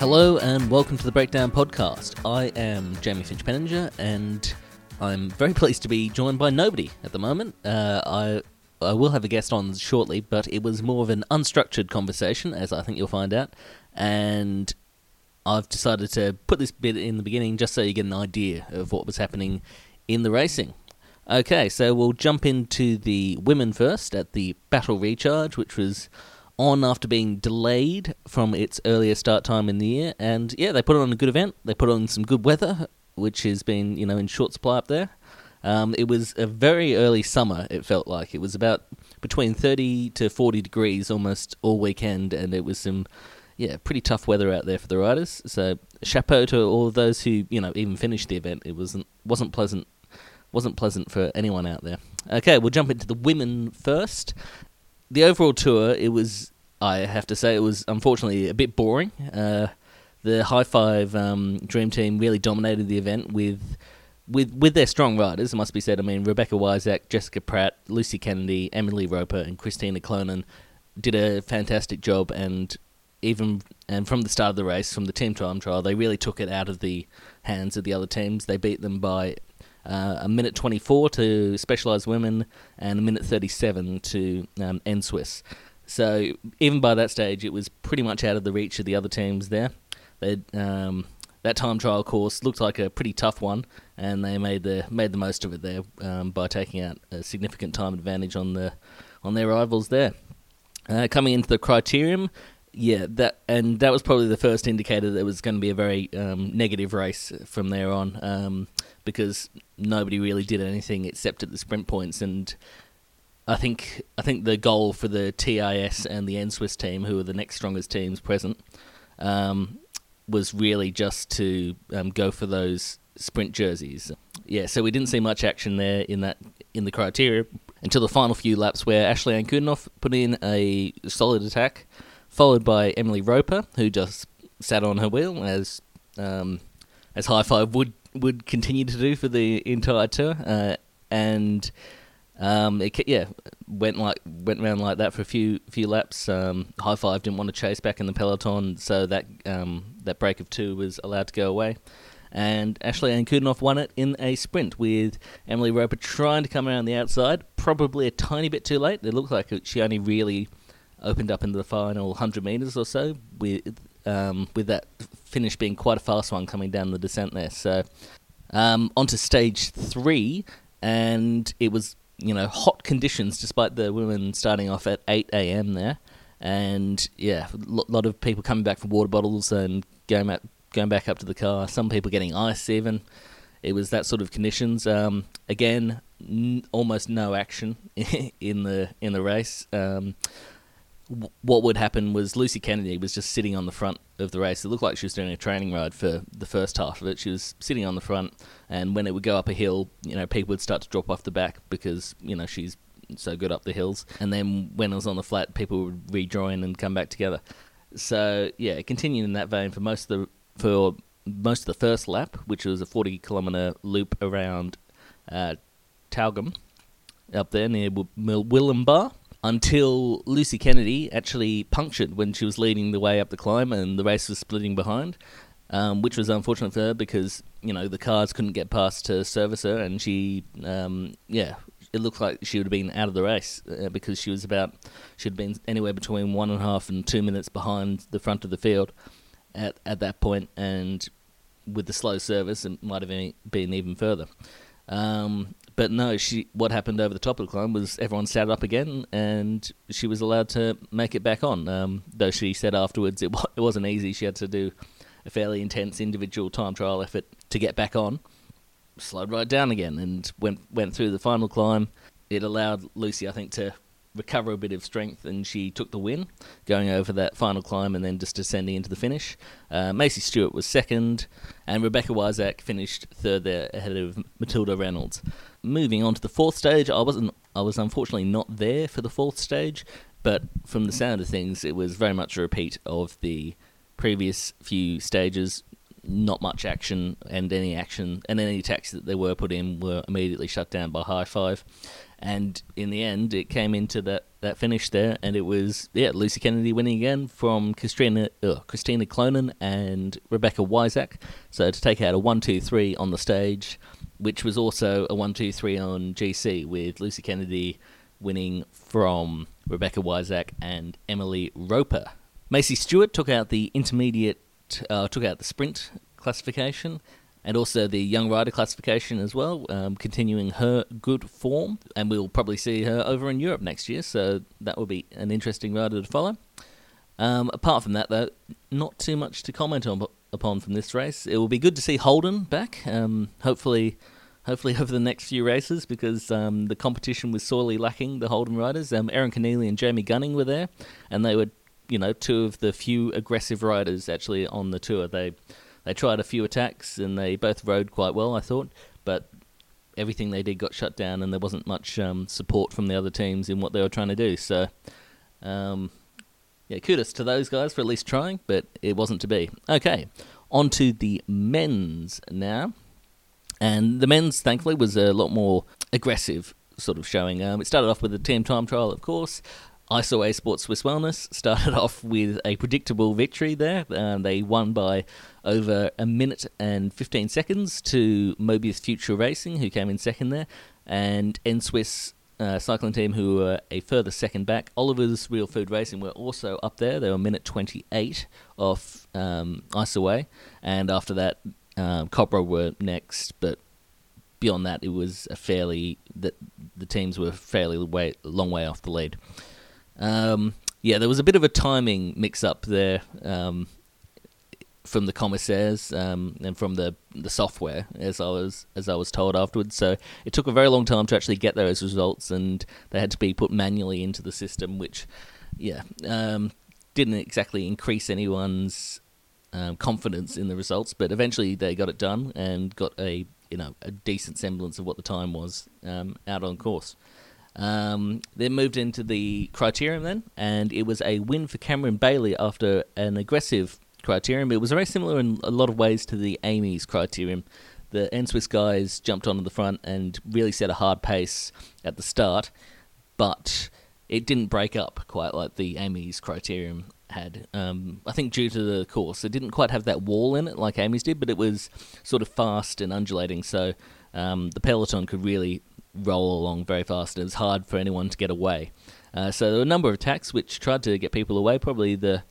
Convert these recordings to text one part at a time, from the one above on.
Hello and welcome to the Breakdown Podcast. I am Jamie Finch Penninger and I'm very pleased to be joined by nobody at the moment. Uh, I I will have a guest on shortly, but it was more of an unstructured conversation, as I think you'll find out. And I've decided to put this bit in the beginning just so you get an idea of what was happening in the racing. Okay, so we'll jump into the women first at the Battle Recharge, which was on after being delayed from its earlier start time in the year. And yeah, they put on a good event. They put on some good weather, which has been, you know, in short supply up there. Um, it was a very early summer, it felt like. It was about between 30 to 40 degrees almost all weekend, and it was some, yeah, pretty tough weather out there for the riders. So, chapeau to all of those who, you know, even finished the event. It wasn't, wasn't pleasant. Wasn't pleasant for anyone out there. Okay, we'll jump into the women first. The overall tour, it was, I have to say, it was unfortunately a bit boring. Uh, the High Five um, Dream Team really dominated the event with with with their strong riders, it must be said. I mean, Rebecca Wiasak, Jessica Pratt, Lucy Kennedy, Emily Roper, and Kristina Clonan did a fantastic job. And even and from the start of the race, from the team time trial, they really took it out of the hands of the other teams. They beat them by uh, a minute 24 to Specialized Women and a minute 37 to um, NSWIS. So even by that stage, it was pretty much out of the reach of the other teams there. Um, that time trial course looked like a pretty tough one, and they made the made the most of it there um, by taking out a significant time advantage on the on their rivals there. Uh, coming into the criterium, yeah, that and that was probably the first indicator that it was going to be a very um, negative race from there on, um, because nobody really did anything except at the sprint points, and I think I think the goal for the TIS and the NSWIS team, who are the next strongest teams present, um, was really just to um, go for those sprint jerseys. Yeah, so we didn't see much action there in that in the criteria until the final few laps, where Ashlee Ankudinoff put in a solid attack, followed by Emily Roper, who just sat on her wheel as um, as High Five would would continue to do for the entire tour, uh, and um, it yeah went like went around like that for a few few laps. Um, High Five didn't want to chase back in the peloton, so that um, that break of two was allowed to go away. And Ashlee Ankudinoff won it in a sprint with Emily Roper trying to come around the outside, probably a tiny bit too late. It looked like she only really opened up into the final 100 metres or so, with um, with that finish being quite a fast one coming down the descent there. So um, onto stage three, and it was you know, hot conditions despite the women starting off at 8 a.m. there. And yeah, a lot of people coming back for water bottles and going back, going back up to the car. Some people getting ice even. It was that sort of conditions. Um, again, n- almost no action in the in the race. Um, what would happen was Lucy Kennedy was just sitting on the front of the race. It looked like she was doing a training ride for the first half of it. She was sitting on the front, and when it would go up a hill, you know, people would start to drop off the back because you know she's so good up the hills. And then when it was on the flat, people would rejoin and come back together. So yeah, continuing in that vein for most of the for most of the first lap, which was a 40 kilometer loop around uh, up there near Willembar until Lucy Kennedy actually punctured when she was leading the way up the climb and the race was splitting behind, um, which was unfortunate for her because you know the cars couldn't get past to service her, and she, um, yeah, it looked like she would have been out of the race uh, because she was about she'd been anywhere between one and a half and two minutes behind the front of the field at at that point, and with the slow service, it might have been even further. Um, but no, she. What happened over the top of the climb was everyone sat up again, and she was allowed to make it back on. Um, though she said afterwards it, it wasn't easy. She had to do a fairly intense individual time trial effort to get back on. Slowed right down again and went went through the final climb. It allowed Lucy, I think, to recover a bit of strength, and she took the win, going over that final climb and then just descending into the finish. Uh, Macey Stewart was second, and Rebecca Wiasak finished third there ahead of Matilda Reynolds. Moving on to the fourth stage, I wasn't, I was unfortunately not there for the fourth stage, but from the sound of things, it was very much a repeat of the previous few stages. not much action, and any action and any attacks that they were put in were immediately shut down by High Five. And in the end, it came into that, that finish there, and it was yeah Lucy Kennedy winning again from Kristina uh, Kristina Clonan and Rebecca Wiasak. So to take out a one two three on the stage, which was also a one two three on GC with Lucy Kennedy winning from Rebecca Wiasak and Emily Roper. Macey Stewart took out the intermediate, uh, took out the sprint classification, and also the young rider classification as well, um, continuing her good form. And we'll probably see her over in Europe next year, so that will be an interesting rider to follow. Um, apart from that, though, not too much to comment on upon from this race. It will be good to see Holden back. Um, hopefully, hopefully over the next few races because um, the competition was sorely lacking. The Holden riders, um, Erin Kenneally and Jamie Gunning were there, and they were, you know, two of the few aggressive riders actually on the tour. They they tried a few attacks and they both rode quite well, I thought, but everything they did got shut down, and there wasn't much um, support from the other teams in what they were trying to do. So. Um, yeah, kudos to those guys for at least trying, but it wasn't to be. Okay, on to the men's now. And the men's, thankfully, was a lot more aggressive sort of showing. Um, it started off with the team time trial, of course. IsoWhey Sports Swiss Wellness started off with a predictable victory there. Uh, they won by over a minute and 15 seconds to Mobius Future Racing, who came in second there, and NSWIS uh, cycling team, who were a further second back. Oliver's Real Food Racing were also up there. They were minute 28 off um, IsoWhey, and after that, um, Cobra were next, but beyond that, it was a fairly that the teams were fairly way, long way off the lead. Um, yeah, there was a bit of a timing mix-up there um, from the commissaires um, and from the the software, as I was as I was told afterwards. So it took a very long time to actually get those results, and they had to be put manually into the system, which, yeah, um, didn't exactly increase anyone's um, confidence in the results, but eventually they got it done and got a you know a decent semblance of what the time was um, out on course. Um, then moved into the criterium then, and it was a win for Cameron Bailey after an aggressive criterium. It was very similar in a lot of ways to the Amy's criterium. The NSWIS guys jumped onto the front and really set a hard pace at the start, but it didn't break up quite like the Amy's criterium had. Um, I think due to the course, it didn't quite have that wall in it like Amy's did, but it was sort of fast and undulating, so um, the peloton could really roll along very fast. It was hard for anyone to get away. Uh, so there were a number of attacks which tried to get people away. Probably the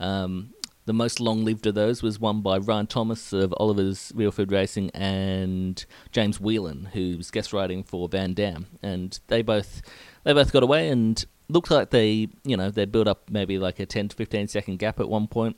um, the most long-lived of those was won by Ryan Thomas of Oliver's Real Food Racing and James Whelan, who's guest riding for Van Dam, and they both they both got away and looked like they, you know, they built up maybe like a 10 to 15 second gap at one point.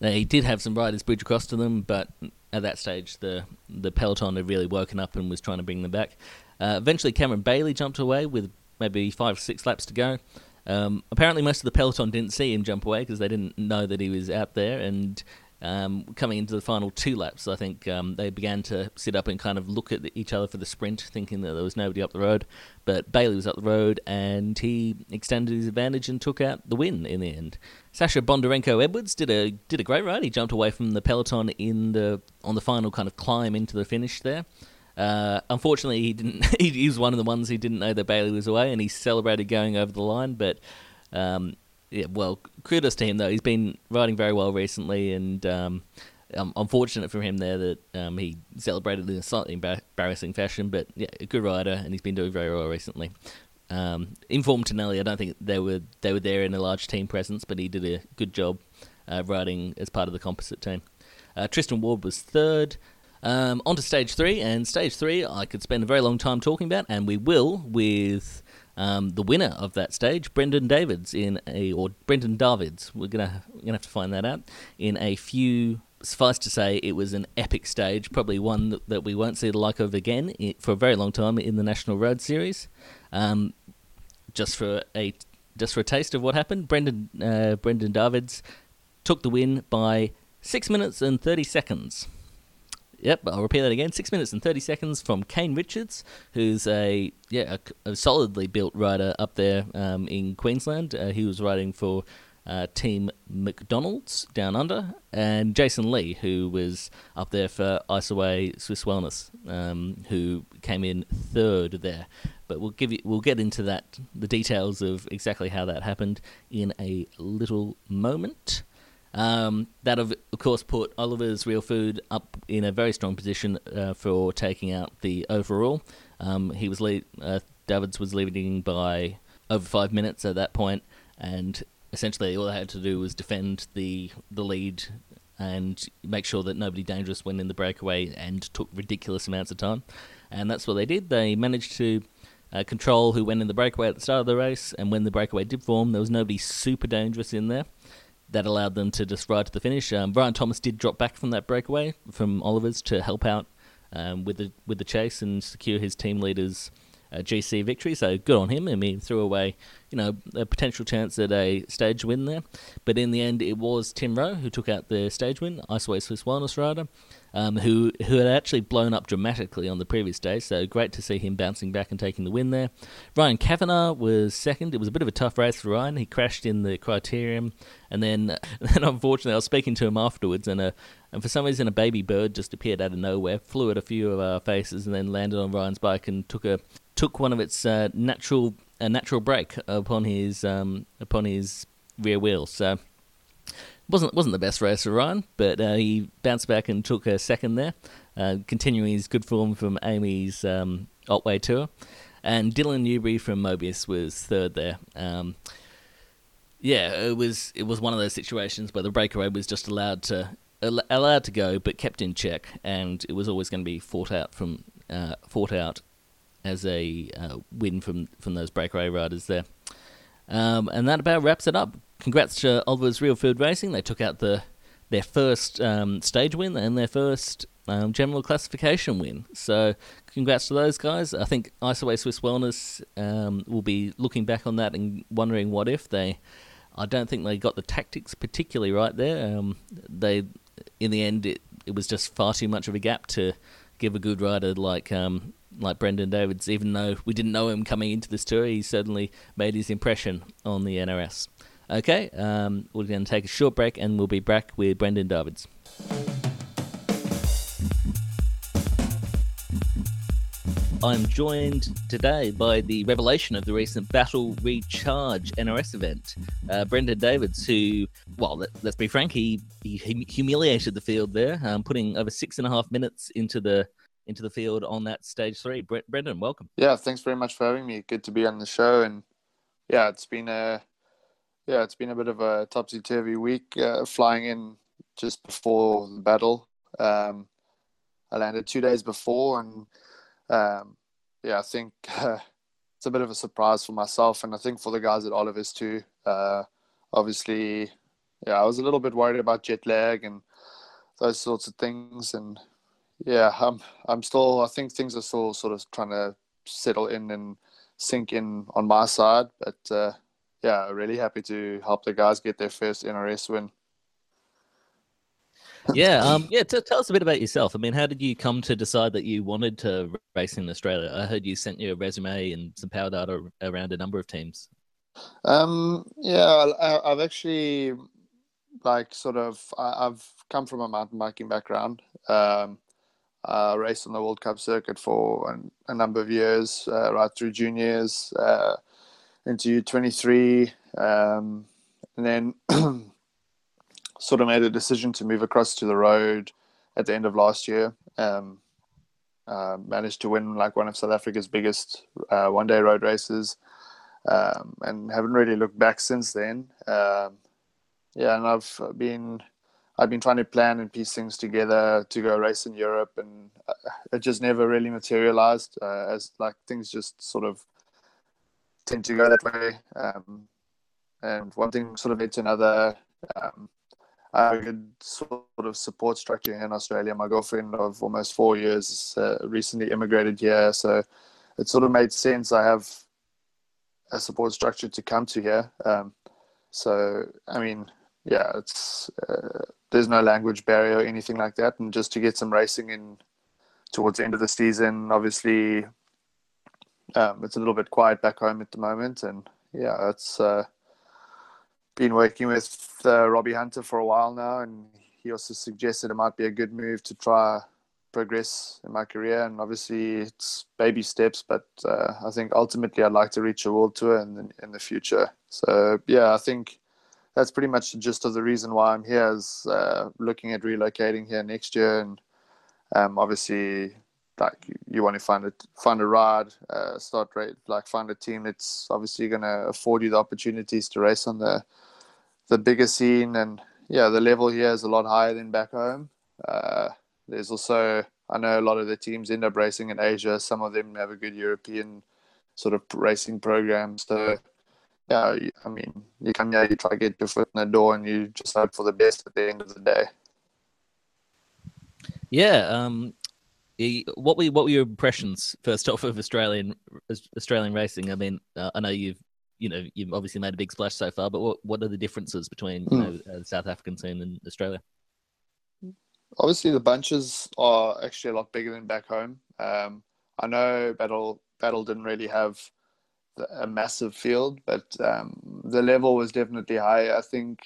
They did have some riders bridge across to them, but at that stage, the the peloton had really woken up and was trying to bring them back. Uh, eventually, Cameron Bailey jumped away with maybe five or six laps to go. Um, apparently, most of the peloton didn't see him jump away because they didn't know that he was out there, and um, coming into the final two laps, I think um, they began to sit up and kind of look at each other for the sprint, thinking that there was nobody up the road. But Bailey was up the road, and he extended his advantage and took out the win in the end. Sasha Bondarenko Edwards did a did a great ride. He jumped away from the peloton in the on the final kind of climb into the finish there. Uh, unfortunately, he didn't. he was one of the ones who didn't know that Bailey was away, and he celebrated going over the line. But um, yeah, well, kudos to him though. He's been riding very well recently, and um, I'm unfortunate for him there that um, he celebrated in a slightly embarrassing fashion. But yeah, a good rider, and he's been doing very well recently. Um, Inform Tonelli, I don't think they were they were there in a large team presence, but he did a good job uh, riding as part of the composite team. Uh, Tristan Ward was third. Um, on to stage three, and stage three I could spend a very long time talking about, and we will with um, the winner of that stage, Brendon Davids, in a or Brendon Davids. We're gonna we're gonna have to find that out in a few. Suffice to say, it was an epic stage, probably one that, we won't see the like of again for a very long time in the National Road Series. Um, just for a just for a taste of what happened, Brendon uh, Brendon Davids took the win by six minutes and thirty seconds. Yep, I'll repeat that again. Six minutes and thirty seconds from Kane Richards, who's a yeah a, a solidly built rider up there um, in Queensland. Uh, he was riding for uh, Team McDonald's down under, and Jason Lee, who was up there for IsoWhey Swiss Wellness, um, who came in third there. But we'll give you, we'll get into that, the details of exactly how that happened in a little moment. Um, that, of, course, put Oliver's Real Food up in a very strong position uh, for taking out the overall. Um, he was lead, uh, Davids was leading by over five minutes at that point, and essentially all they had to do was defend the the lead and make sure that nobody dangerous went in the breakaway and took ridiculous amounts of time. And that's what they did. They managed to uh, control who went in the breakaway at the start of the race, and when the breakaway did form, there was nobody super dangerous in there. That allowed them to just ride to the finish. Um, Brian Thomas did drop back from that breakaway from Oliver's to help out um, with the with the chase and secure his team leader's uh, GC victory. So good on him. I mean, threw away you know a potential chance at a stage win there, but in the end, it was Tim Rowe who took out the stage win. IsoWhey Swiss Wellness rider um, who who had actually blown up dramatically on the previous day. So great to see him bouncing back and taking the win there. Ryan Kavanagh was second. It was a bit of a tough race for Ryan. He crashed in the criterium, and then then unfortunately, I was speaking to him afterwards, and a and for some reason, a baby bird just appeared out of nowhere, flew at a few of our faces, and then landed on Ryan's bike and took a took one of its uh, natural a natural break upon his um, upon his rear wheel. So wasn't wasn't the best race for Ryan, but uh, he bounced back and took a second there, uh, continuing his good form from Amy's um, Otway tour, and Dylan Newbury from Mobius was third there. Um, yeah, it was it was one of those situations where the breakaway was just allowed to allowed to go, but kept in check, and it was always going to be fought out from uh, fought out as a uh, win from from those breakaway riders there. Um, and that about wraps it up congrats to Oliver's Real Food Racing. They took out the their first um, stage win and their first um, general classification win. So, congrats to those guys. I think IsoWhey Swiss Wellness um, will be looking back on that and wondering what if they. I don't think they got the tactics particularly right there. Um, they, in the end, it, it was just far too much of a gap to give a good rider like um, like Brendon Davids. Even though we didn't know him coming into this tour, he certainly made his impression on the NRS. Okay, um, we're going to take a short break and we'll be back with Brendon Davids. I'm joined today by the revelation of the recent Battle Recharge NRS event, uh, Brendon Davids, who, well, let, us be frank, he, he humiliated the field there, um, putting over six and a half minutes into the into the field on that stage three. Bre- Brendon, welcome. Yeah, thanks very much for having me. Good to be on the show, and yeah, it's been a yeah, it's been a bit of a topsy turvy week. Uh, flying in just before the battle, um, I landed two days before, and um, yeah, I think uh, it's a bit of a surprise for myself, and I think for the guys at Oliver's too. Uh, obviously, yeah, I was a little bit worried about jet lag and those sorts of things, and yeah, I'm I'm still. I think things are still sort of trying to settle in and sink in on my side, but uh, yeah, really happy to help the guys get their first NRS win. yeah, um, yeah. T- tell us a bit about yourself. I mean, how did you come to decide that you wanted to race in Australia? I heard you sent your resume and some power data around a number of teams. Um, yeah, I, have actually like sort of I, have come from a mountain biking background. Um, I raced on the World Cup circuit for an, a number of years, uh, right through juniors. Uh, into 23, um, and then sort of made a decision to move across to the road at the end of last year. Um, uh, managed to win like one of South Africa's biggest uh, one-day road races, um, and haven't really looked back since then. Um, yeah, and I've been I've been trying to plan and piece things together to go race in Europe, and uh, it just never really materialized. Uh, as like things just sort of tend to go that way. Um, and one thing sort of led to another. Um, I had a good sort of support structure here in Australia. My girlfriend of almost four years uh, recently immigrated here, so it sort of made sense. I have a support structure to come to here. Um, so I mean, yeah, it's uh, there's no language barrier or anything like that, and just to get some racing in towards the end of the season, obviously um, it's a little bit quiet back home at the moment, and yeah, it's uh, been working with uh, Robbie Hunter for a while now, and he also suggested it might be a good move to try progress in my career. And obviously, it's baby steps, but uh, I think ultimately I'd like to reach a world tour in the, in the future. So yeah, I think that's pretty much the gist of the reason why I'm here is uh, looking at relocating here next year, and um, obviously like you want to find a find a ride, uh, start rate, like find a team that's obviously going to afford you the opportunities to race on the the bigger scene, and yeah, the level here is a lot higher than back home. Uh, there's also I know a lot of the teams end up racing in Asia. Some of them have a good European sort of racing program. So yeah, I mean, you come here, you try to get your foot in the door, and you just hope for the best at the end of the day. Yeah, um, what were what were your impressions first off of Australian Australian racing? I mean, uh, I know you've you know you've obviously made a big splash so far, but what what are the differences between you hmm. know uh, the South African scene and Australia? Obviously, the bunches are actually a lot bigger than back home. Um, I know Battle Battle didn't really have a massive field, but um, the level was definitely high. I think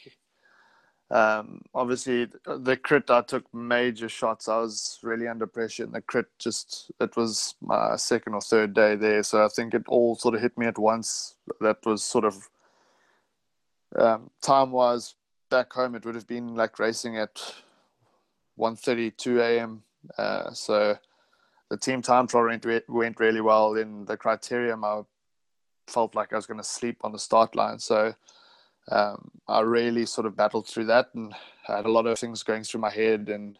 um, obviously, the crit, I took major shots. I was really under pressure, and the crit just, it was my second or third day there. So I think it all sort of hit me at once. That was sort of um, time wise back home, it would have been like racing at 1.32 a.m. Uh, so the team time trial went, went really well. In the criterium, I felt like I was going to sleep on the start line. So um, I really sort of battled through that and had a lot of things going through my head. And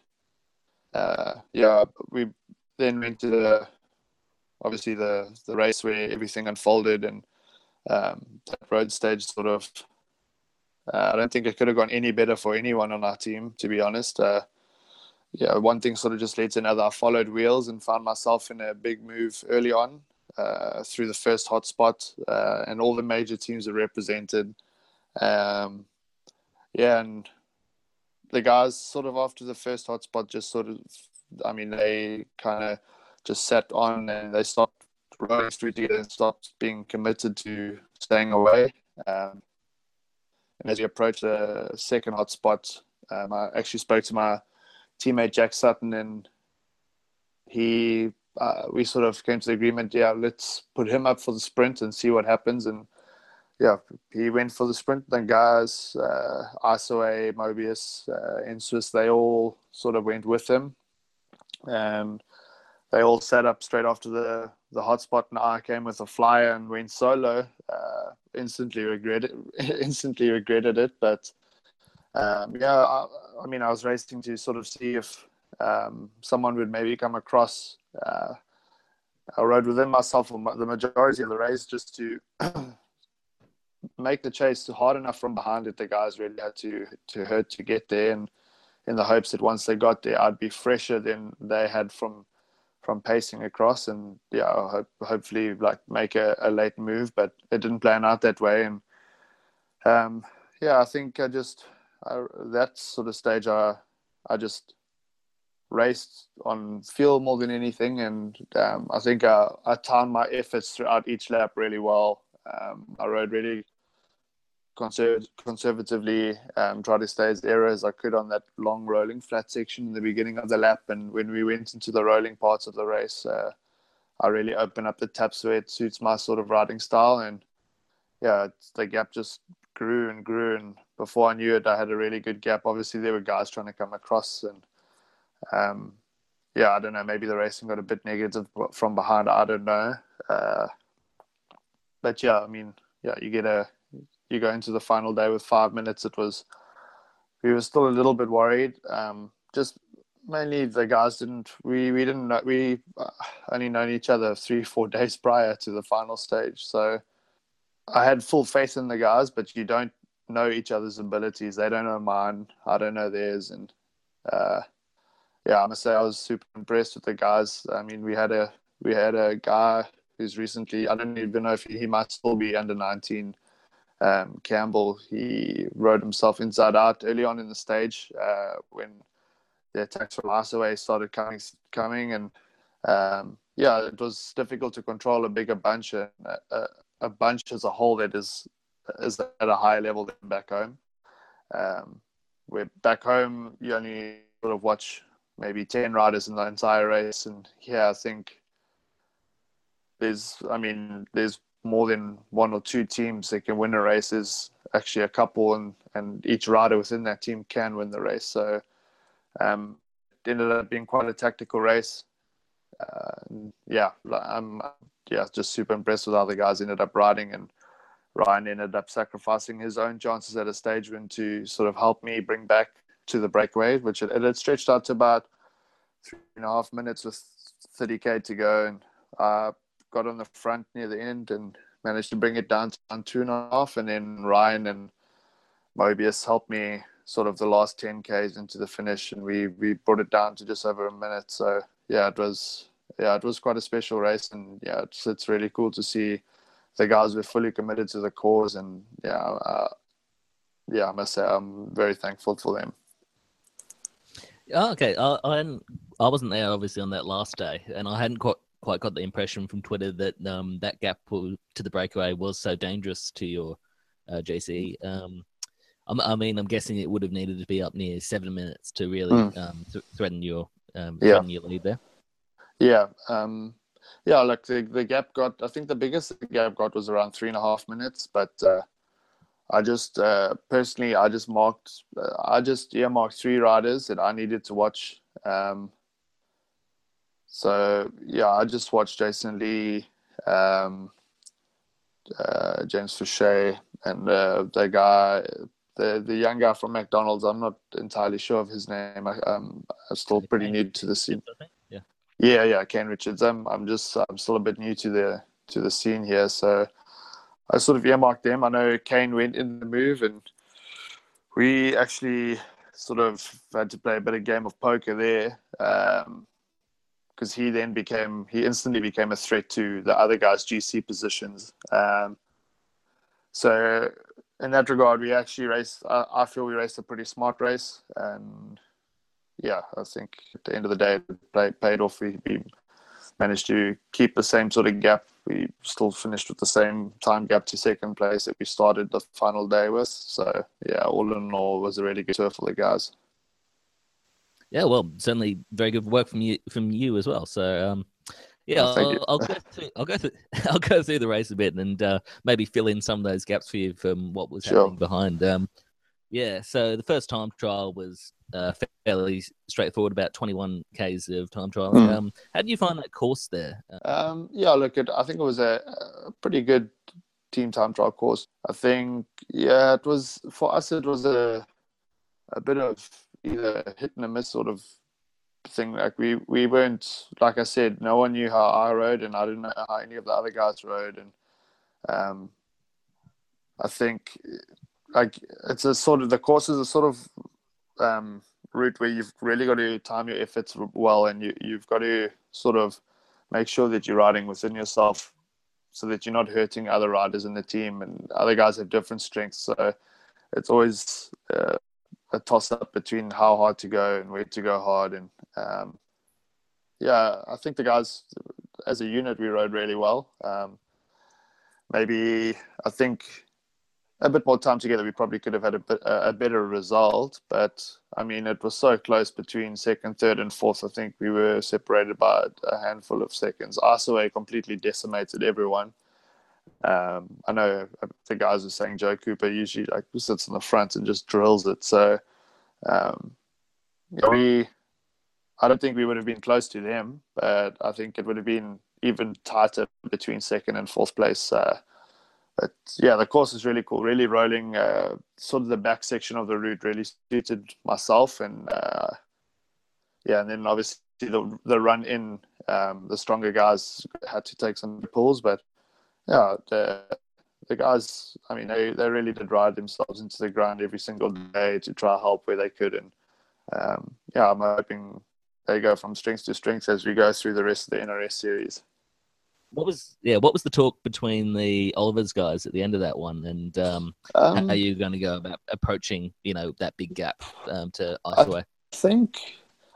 uh, yeah, we then went to the obviously the the race where everything unfolded and um, that road stage sort of. Uh, I don't think it could have gone any better for anyone on our team, to be honest. Uh, yeah, one thing sort of just led to another. I followed wheels and found myself in a big move early on uh, through the first hotspot, uh, and all the major teams are represented. Um, yeah, and the guys sort of after the first hotspot just sort of, I mean, they kind of just sat on and they stopped running through together and stopped being committed to staying away. Um, and as we approached the second hotspot, um, I actually spoke to my teammate Jack Sutton, and he uh, we sort of came to the agreement, yeah, let's put him up for the sprint and see what happens. And yeah, he went for the sprint. Then guys, uh, Isoe, Mobius, uh, in Swiss, they all sort of went with him, and they all set up straight after the the hotspot. And I came with a flyer and went solo. Uh, instantly regretted, instantly regretted it. But um, yeah, I, I, mean, I was racing to sort of see if um, someone would maybe come across. Uh, I rode within myself for the majority of the race just to make the chase hard enough from behind that the guys really had to to hurt to get there, and in the hopes that once they got there, I'd be fresher than they had from from pacing across, and yeah, hope, hopefully like make a, a, late move, but it didn't plan out that way, and um, yeah, I think I just I, that sort of stage I I just raced on fuel more than anything, and um, I think I, I timed my efforts throughout each lap really well. Um, I rode really conserv- conservatively, um, tried to stay as aero as I could on that long rolling flat section in the beginning of the lap. And when we went into the rolling parts of the race, uh, I really opened up the taps where it suits my sort of riding style. And yeah, the gap just grew and grew. And before I knew it, I had a really good gap. Obviously, there were guys trying to come across. And um, yeah, I don't know, maybe the racing got a bit negative from behind. I don't know. Uh, but yeah, I mean, yeah, you get a you go into the final day with five minutes. It was we were still a little bit worried. Um, just mainly the guys didn't we we didn't know, we uh, only known each other three four days prior to the final stage. So I had full faith in the guys, but you don't know each other's abilities. They don't know mine. I don't know theirs, and uh, yeah, say I was super impressed with the guys. I mean, we had a we had a guy who's recently, I don't even know if he, he might still be under 19. Um, Campbell, he rode himself inside out early on in the stage uh, when the attacks from Isoe started coming, coming, and um, yeah, it was difficult to control a bigger bunch, and a, a, bunch as a whole that is is at a higher level than back home. Um, where back home you only sort of watch maybe ten riders in the entire race, and yeah, I think there's, I mean, there's more than one or two teams that can win a race. There's actually a couple, and and each rider within that team can win the race. So um, it ended up being quite a tactical race. Uh, yeah, I'm yeah just super impressed with how the guys ended up riding, and Ryan ended up sacrificing his own chances at a stage when to sort of help me bring back to the breakaway, which it, it had stretched out to about three and a half minutes with 30k to go, and uh, got on the front near the end and managed to bring it down to two and a half, and then Ryan and Mobius helped me sort of the last 10 k's into the finish, and we we brought it down to just over a minute. So yeah, it was yeah it was quite a special race, and yeah, it's it's really cool to see the guys were fully committed to the cause, and yeah, uh, yeah, I must say I'm very thankful for them. Oh, okay, I, I I wasn't there obviously on that last day, and I hadn't quite quite got the impression from Twitter that um, that gap to the breakaway was so dangerous to your uh, GC. Um, I mean, I'm guessing it would have needed to be up near seven minutes to really mm. um, th- threaten your um, yeah. threaten your lead there. Yeah, um, yeah. Like the the gap got, I think the biggest gap got was around three and a half minutes. But uh, I just uh, personally, I just marked, uh, I just earmarked three riders that I needed to watch. Um, so yeah, I just watched Jason Lee, um, uh, James Fouché, and uh, the guy the the young guy from McDonald's. I'm not entirely sure of his name. I, um, I'm still pretty new to the scene. Yeah, yeah, yeah. Kane Richards. I'm I'm just I'm still a bit new to the to the scene here, so I sort of earmarked them. I know Kane went in the move, and we actually sort of had to play a bit of game of poker there. because um, he then became he instantly became a threat to the other guys' GC positions. Um, so in that regard, we actually raced. I, I, feel we raced a pretty smart race, and yeah, I think at the end of the day, it paid, off. We, we, managed to keep the same sort of gap. We still finished with the same time gap to second place that we started the final day with. So yeah, all in all, it was a really good tour for the guys. Yeah, well, certainly very good work from you from you as well. So um, yeah, I'll, I'll, go through. I'll go through. I'll go through the race a bit and uh, maybe fill in some of those gaps for you from what was sure. happening behind. Um, yeah, so the first time trial was uh, fairly straightforward, about 21 k's of time trial. Mm. Um, how did you find that course there? Um, yeah, look, it, I think it was a, a, pretty good team time trial course. I think, yeah, it was for us. It was a a bit of either hit and a miss sort of thing. Like we we weren't like I said, no one knew how I rode, and I didn't know how any of the other guys rode, and um, I think like it's a sort of the course is a sort of um, route where you've really got to time your efforts well, and you you've got to sort of make sure that you're riding within yourself, so that you're not hurting other riders in the team, and other guys have different strengths, so it's always uh, a toss up between how hard to go and where to go hard. And um, yeah, I think the guys as a unit we rode really well. Um, maybe I think a bit more time together, we probably could have had a, bit, a, better result. But I mean, it was so close between second, third, and fourth. I think we were separated by a handful of seconds. Isoe completely decimated everyone. Um, I know the guys were saying Joe Cooper usually like sits in the front and just drills it. So um, we, I don't think we would have been close to them, but I think it would have been even tighter between second and fourth place. Uh, but yeah, the course is really cool. Really rolling. Uh, sort of the back section of the route really suited myself, and uh, yeah, and then obviously the the run in, um, the stronger guys had to take some pulls, but yeah, the the guys, I mean, they, they really did ride themselves into the ground every single day to try help where they could. And um, yeah, I'm hoping they go from strength to strength as we go through the rest of the NRS series. What was yeah? What was the talk between the Olivers guys at the end of that one, and um, um, how are you going to go about approaching you know that big gap um, to IsoWhey? I think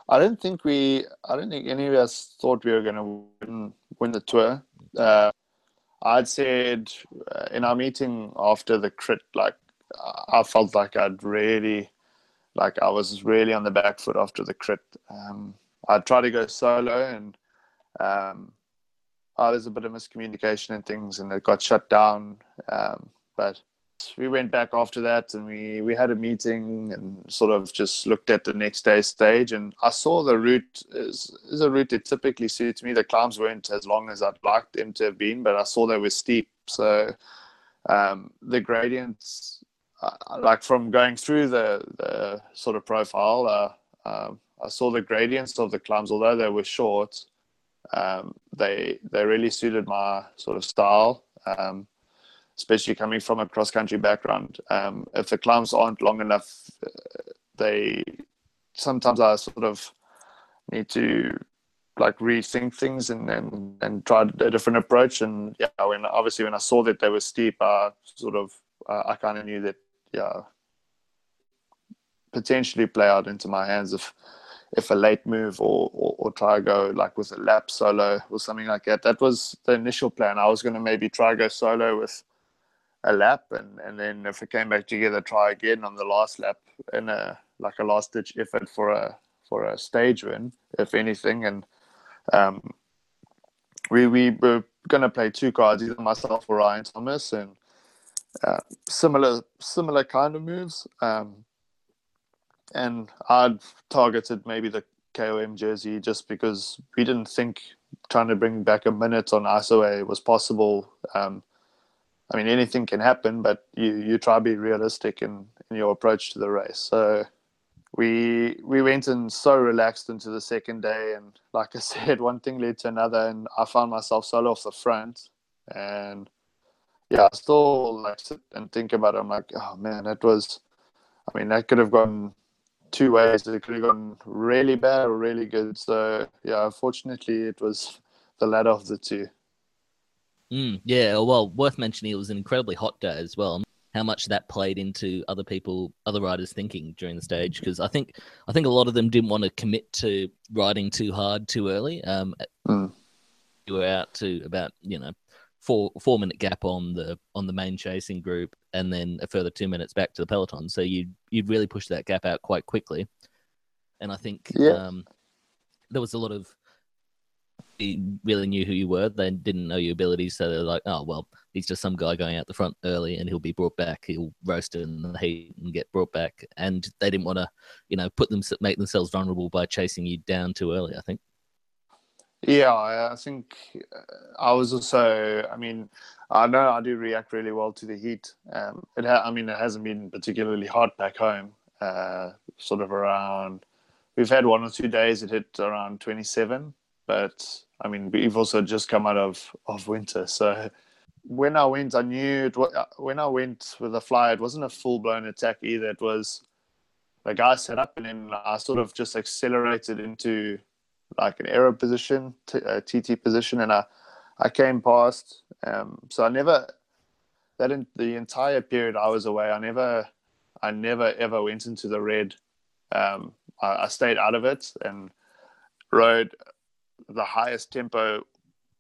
I don't think we I don't think any of us thought we were going to win win the tour. Uh, I'd said uh, in our meeting after the crit, like I felt like I'd really, like I was really on the back foot after the crit. Um, I tried to go solo, and um, oh, there's a bit of miscommunication and things, and it got shut down. Um, but we went back after that and we, we had a meeting and sort of just looked at the next day's stage. And I saw the route is, is a route that typically suits me. The climbs weren't as long as I'd like them to have been, but I saw they were steep. So um, the gradients, uh, like from going through the, the sort of profile, uh, um, I saw the gradients of the climbs, although they were short, um, they they really suited my sort of style. Um, especially coming from a cross country background. Um, if the climbs aren't long enough, uh, they sometimes I sort of need to like rethink things and and, and try a different approach. And yeah, when obviously when I saw that they were steep, I sort of uh, I kind of knew that yeah potentially play out into my hands if if a late move or, or, or try go like with a lap solo or something like that. That was the initial plan. I was going to maybe try go solo with a lap, and and then if it came back together, try again on the last lap in a like a last ditch effort for a for a stage win, if anything. And um, we we were gonna play two cards, either myself or Ryan Thomas, and uh, similar similar kind of moves. Um, and I'd targeted maybe the KOM jersey just because we didn't think trying to bring back a minute on IsoWhey was possible. Um, I mean, anything can happen, but you you try to be realistic in, in your approach to the race. So we we went in so relaxed into the second day, and like I said, one thing led to another, and I found myself solo off the front, and yeah, I still like sit and think about it. I'm like, oh man, that was, I mean, that could have gone two ways. It could have gone really bad or really good. So yeah, fortunately, it was the latter of the two. Mm, yeah, well, worth mentioning it was an incredibly hot day as well. How much that played into other people, other riders thinking during the stage? Because I think I think a lot of them didn't want to commit to riding too hard too early. Um, mm. You were out to about you know four four minute gap on the on the main chasing group, and then a further two minutes back to the peloton. So you you'd really push that gap out quite quickly. And I think yeah. um, there was a lot of really knew who you were. They didn't know your abilities, so they're like, "Oh well, he's just some guy going out the front early, and he'll be brought back. He'll roast in the heat and get brought back." And they didn't want to, you know, put them make themselves vulnerable by chasing you down too early. I think. Yeah, I think uh, I was also. I mean, I know I do react really well to the heat. Um, it, ha- I mean, it hasn't been particularly hot back home. Uh, sort of around. We've had one or two days it hit around 27 but I mean, we've also just come out of, of winter. So when I went, I knew it, uh, when I went with the fly, it wasn't a full blown attack either. It was the guy set up and then I sort of just accelerated into like an aero position, t- a TT position, and I, I came past. Um, so I never, that in the entire period I was away, I never, I never ever went into the red. Um, I, I stayed out of it and rode the highest tempo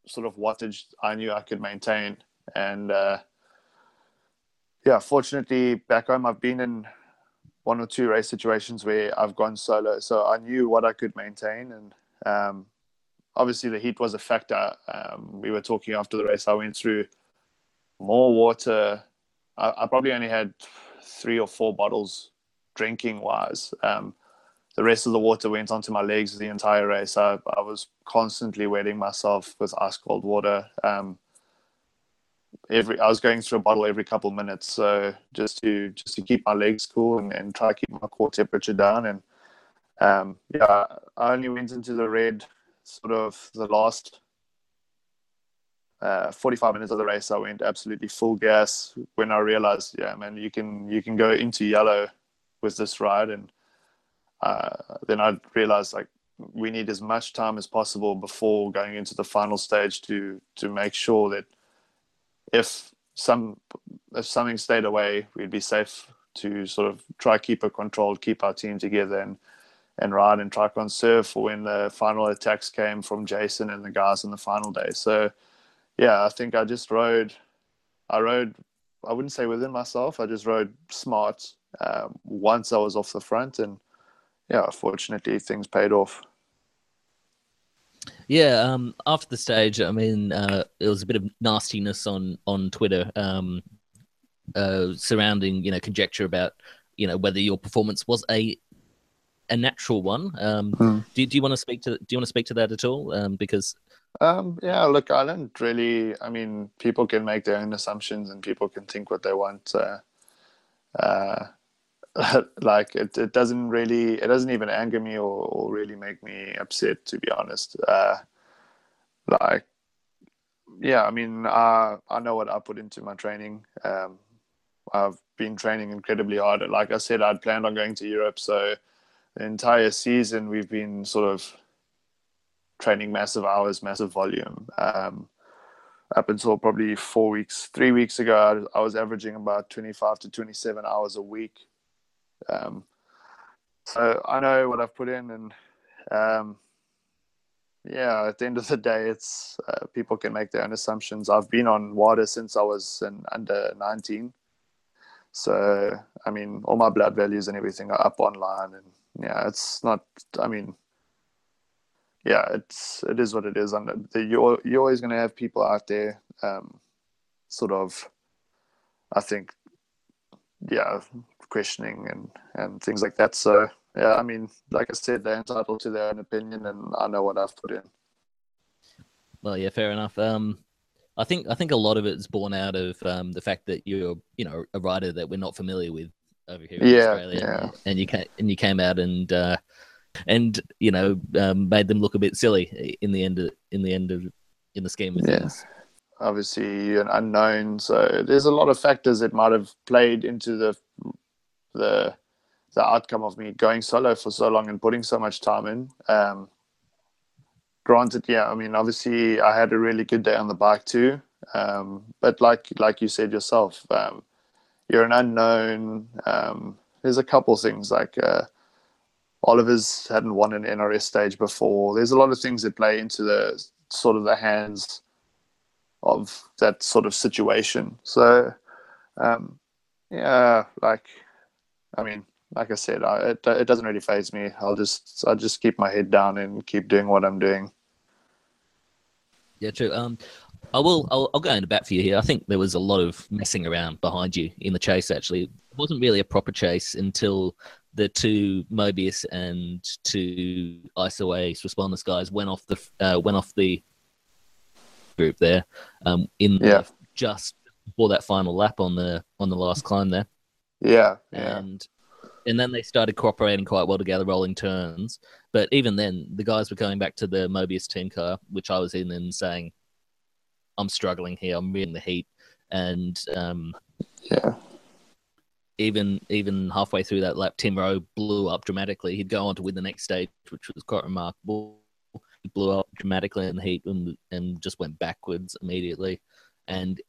sort of wattage I knew I could maintain. And uh, yeah, fortunately, back home, I've been in one or two race situations where I've gone solo, so I knew what I could maintain. And um, obviously, the heat was a factor. Um, we were talking after the race. I went through more water. I, I probably only had three or four bottles drinking wise. Um, the rest of the water went onto my legs the entire race. I, I was constantly wetting myself with ice cold water. Um, every I was going through a bottle every couple of minutes, so just to just to keep my legs cool and, and try to keep my core temperature down. And um, yeah, I only went into the red sort of the last uh, 45 minutes of the race. I went absolutely full gas when I realized, yeah, man, you can you can go into yellow with this ride and uh, then I realized like we need as much time as possible before going into the final stage to to make sure that if some if something stayed away, we'd be safe to sort of try keep it controlled, keep our team together, and and ride and try conserve for when the final attacks came from Jason and the guys in the final day. So yeah, I think I just rode. I rode. I wouldn't say within myself. I just rode smart. Um, once I was off the front, and yeah, fortunately things paid off. Yeah, um, after the stage, I mean, uh, there was a bit of nastiness on on Twitter um, uh, surrounding, you know, conjecture about, you know, whether your performance was a a natural one. Um, Hmm. do, do you want to speak to Do you want to speak to that at all? Um, because Um, yeah, look, I don't really. I mean, people can make their own assumptions and people can think what they want. Uh, uh, like it, it doesn't really, it doesn't even anger me or, or really make me upset, to be honest. Uh, like, yeah, I mean, I I know what I put into my training. Um, I've been training incredibly hard. Like I said, I'd planned on going to Europe, so the entire season we've been sort of training massive hours, massive volume. Um, up until probably four weeks, three weeks ago, I, was averaging about 25 to 27 hours a week. Um, so I know what I've put in, and um, yeah, at the end of the day, it's uh, people can make their own assumptions. I've been on water since I was in under 19. So, I mean, all my blood values and everything are up online, and yeah, it's not. I mean, yeah, it's it is what it is. And you're you're always going to have people out there, um, sort of. I think, yeah, questioning and and things like that. So yeah, I mean, like I said, they're entitled to their own opinion, and I know what I've put in. Well, yeah, fair enough. Um, I think I think a lot of it is born out of um, the fact that you're, you know, a rider that we're not familiar with over here in Yeah, Australia, yeah. and you came and you came out and uh, and you know um, made them look a bit silly in the end of in the end of in the scheme of Yeah. things. Obviously, an unknown. So there's a lot of factors that might have played into the the the outcome of me going solo for so long and putting so much time in. Um, granted, yeah, I mean, obviously, I had a really good day on the bike too. Um, but like like you said yourself, um, you're an unknown. Um, there's a couple things like uh, Oliver's hadn't won an NRS stage before. There's a lot of things that play into the sort of the hands of that sort of situation. So, um, yeah, like, I mean, like I said, I, it, it doesn't really faze me. I'll just I'll just keep my head down and keep doing what I'm doing. Yeah, true. Um, I will. I'll, I'll go into bat for you here. I think there was a lot of messing around behind you in the chase. Actually, it wasn't really a proper chase until the two Mobius and two ISO Ace responders guys went off the uh, went off the group there. Um, in the- just before that final lap on the on the last climb there Yeah, yeah, and and then they started cooperating quite well together, rolling turns. But even then, the guys were going back to the Mobius team car, which I was in, and saying, "I'm struggling here. I'm in the heat." And um, yeah, even even halfway through that lap, Tim Rowe blew up dramatically. He'd go on to win the next stage, which was quite remarkable. He blew up dramatically in the heat and and just went backwards immediately. And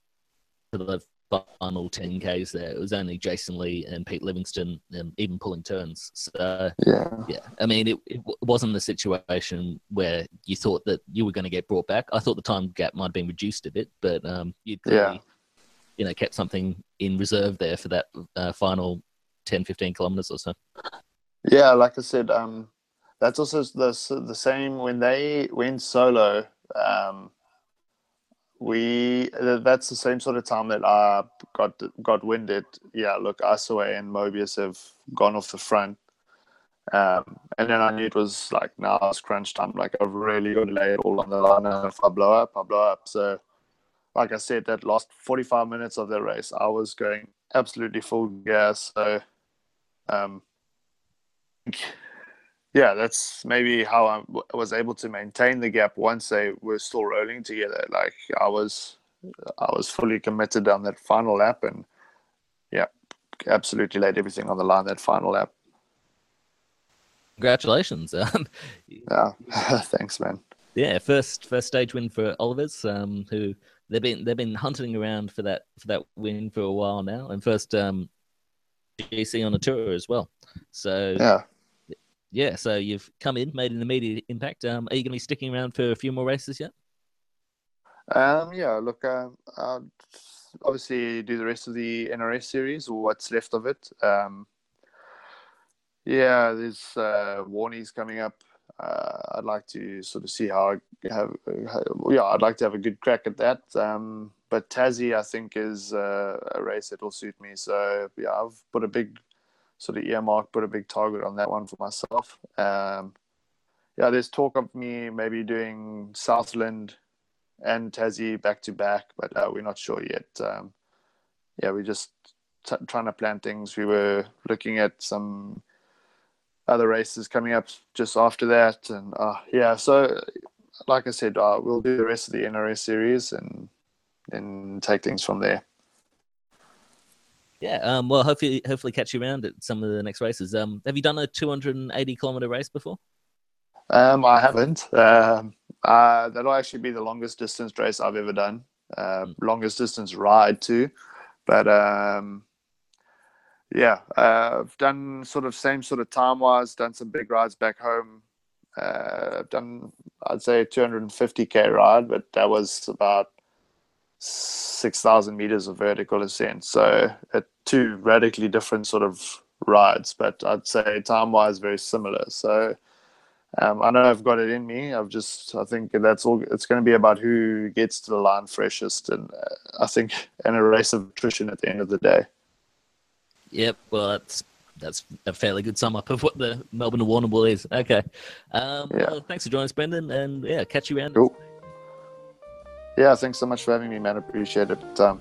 for the final 10Ks there, it was only Jason Lee and Pete Livingston um, even pulling turns. So, yeah, yeah, I mean, it, it wasn't the situation where you thought that you were going to get brought back. I thought the time gap might have been reduced a bit, but um, you'd clearly, Yeah. you know, kept something in reserve there for that uh, final 10, 15 kilometers or so. yeah. Like I said, um, that's also the the same when they went solo. Um, we that's the same sort of time that I got got winded. Yeah, look, IsoWhey and Mobius have gone off the front. Um, and then I knew it was like now it's crunch time. Like I've really got to lay it all on the line. And if I blow up, I blow up. So, like I said, that last 45 minutes of the race, I was going absolutely full gas. So, um, yeah, that's maybe how I was able to maintain the gap once they were still rolling together. Like I was, I was fully committed on that final lap, and yeah, absolutely laid everything on the line that final lap. Congratulations. Um, Yeah, thanks, man. yeah, first first stage win for Olivers, um, who they've been they've been hunting around for that for that win for a while now, and first um, GC on a tour as well. So Yeah. Yeah, so you've come in, made an immediate impact. Um, are you going to be sticking around for a few more races yet? Um, yeah, look, uh, I'll obviously do the rest of the NRS series or what's left of it. Um, yeah, there's uh, Warnies coming up. Uh, I'd like to sort of see how I have. How, yeah, I'd like to have a good crack at that. Um, but Tassie, I think, is uh, a race that will suit me. So yeah, I've put a big sort of earmark, put a big target on that one for myself. Um, yeah, there's talk of me maybe doing Southland and Tassie back to back, but uh, we're not sure yet. Um, yeah, we're just t- trying to plan things. We were looking at some other races coming up just after that, and uh, yeah, so like I said, uh, we'll do the rest of the NRS series and then take things from there. Yeah, um, well, hopefully, hopefully catch you around at some of the next races. Um, have you done a 280 kilometer race before? Um, I haven't. Um, uh, that'll actually be the longest distance race I've ever done. Uh, mm. Longest distance ride too, but um, yeah, uh, I've done sort of same sort of time wise. Done some big rides back home. Uh, I've done I'd say 250k ride, but that was about 6,000 meters of vertical ascent. So two radically different sort of rides, but I'd say time wise very similar. So um, I know I've got it in me. I've just, I think that's all. It's going to be about who gets to the line freshest, and uh, I think in a race of attrition at the end of the day. Yep. Well, that's that's a fairly good sum up of what the Melbourne Warrnambool is. Okay. Um, yeah. Well, thanks for joining us, Brendon, and yeah, catch you around. Cool. Yeah, thanks so much for having me, man. Appreciate it. Um,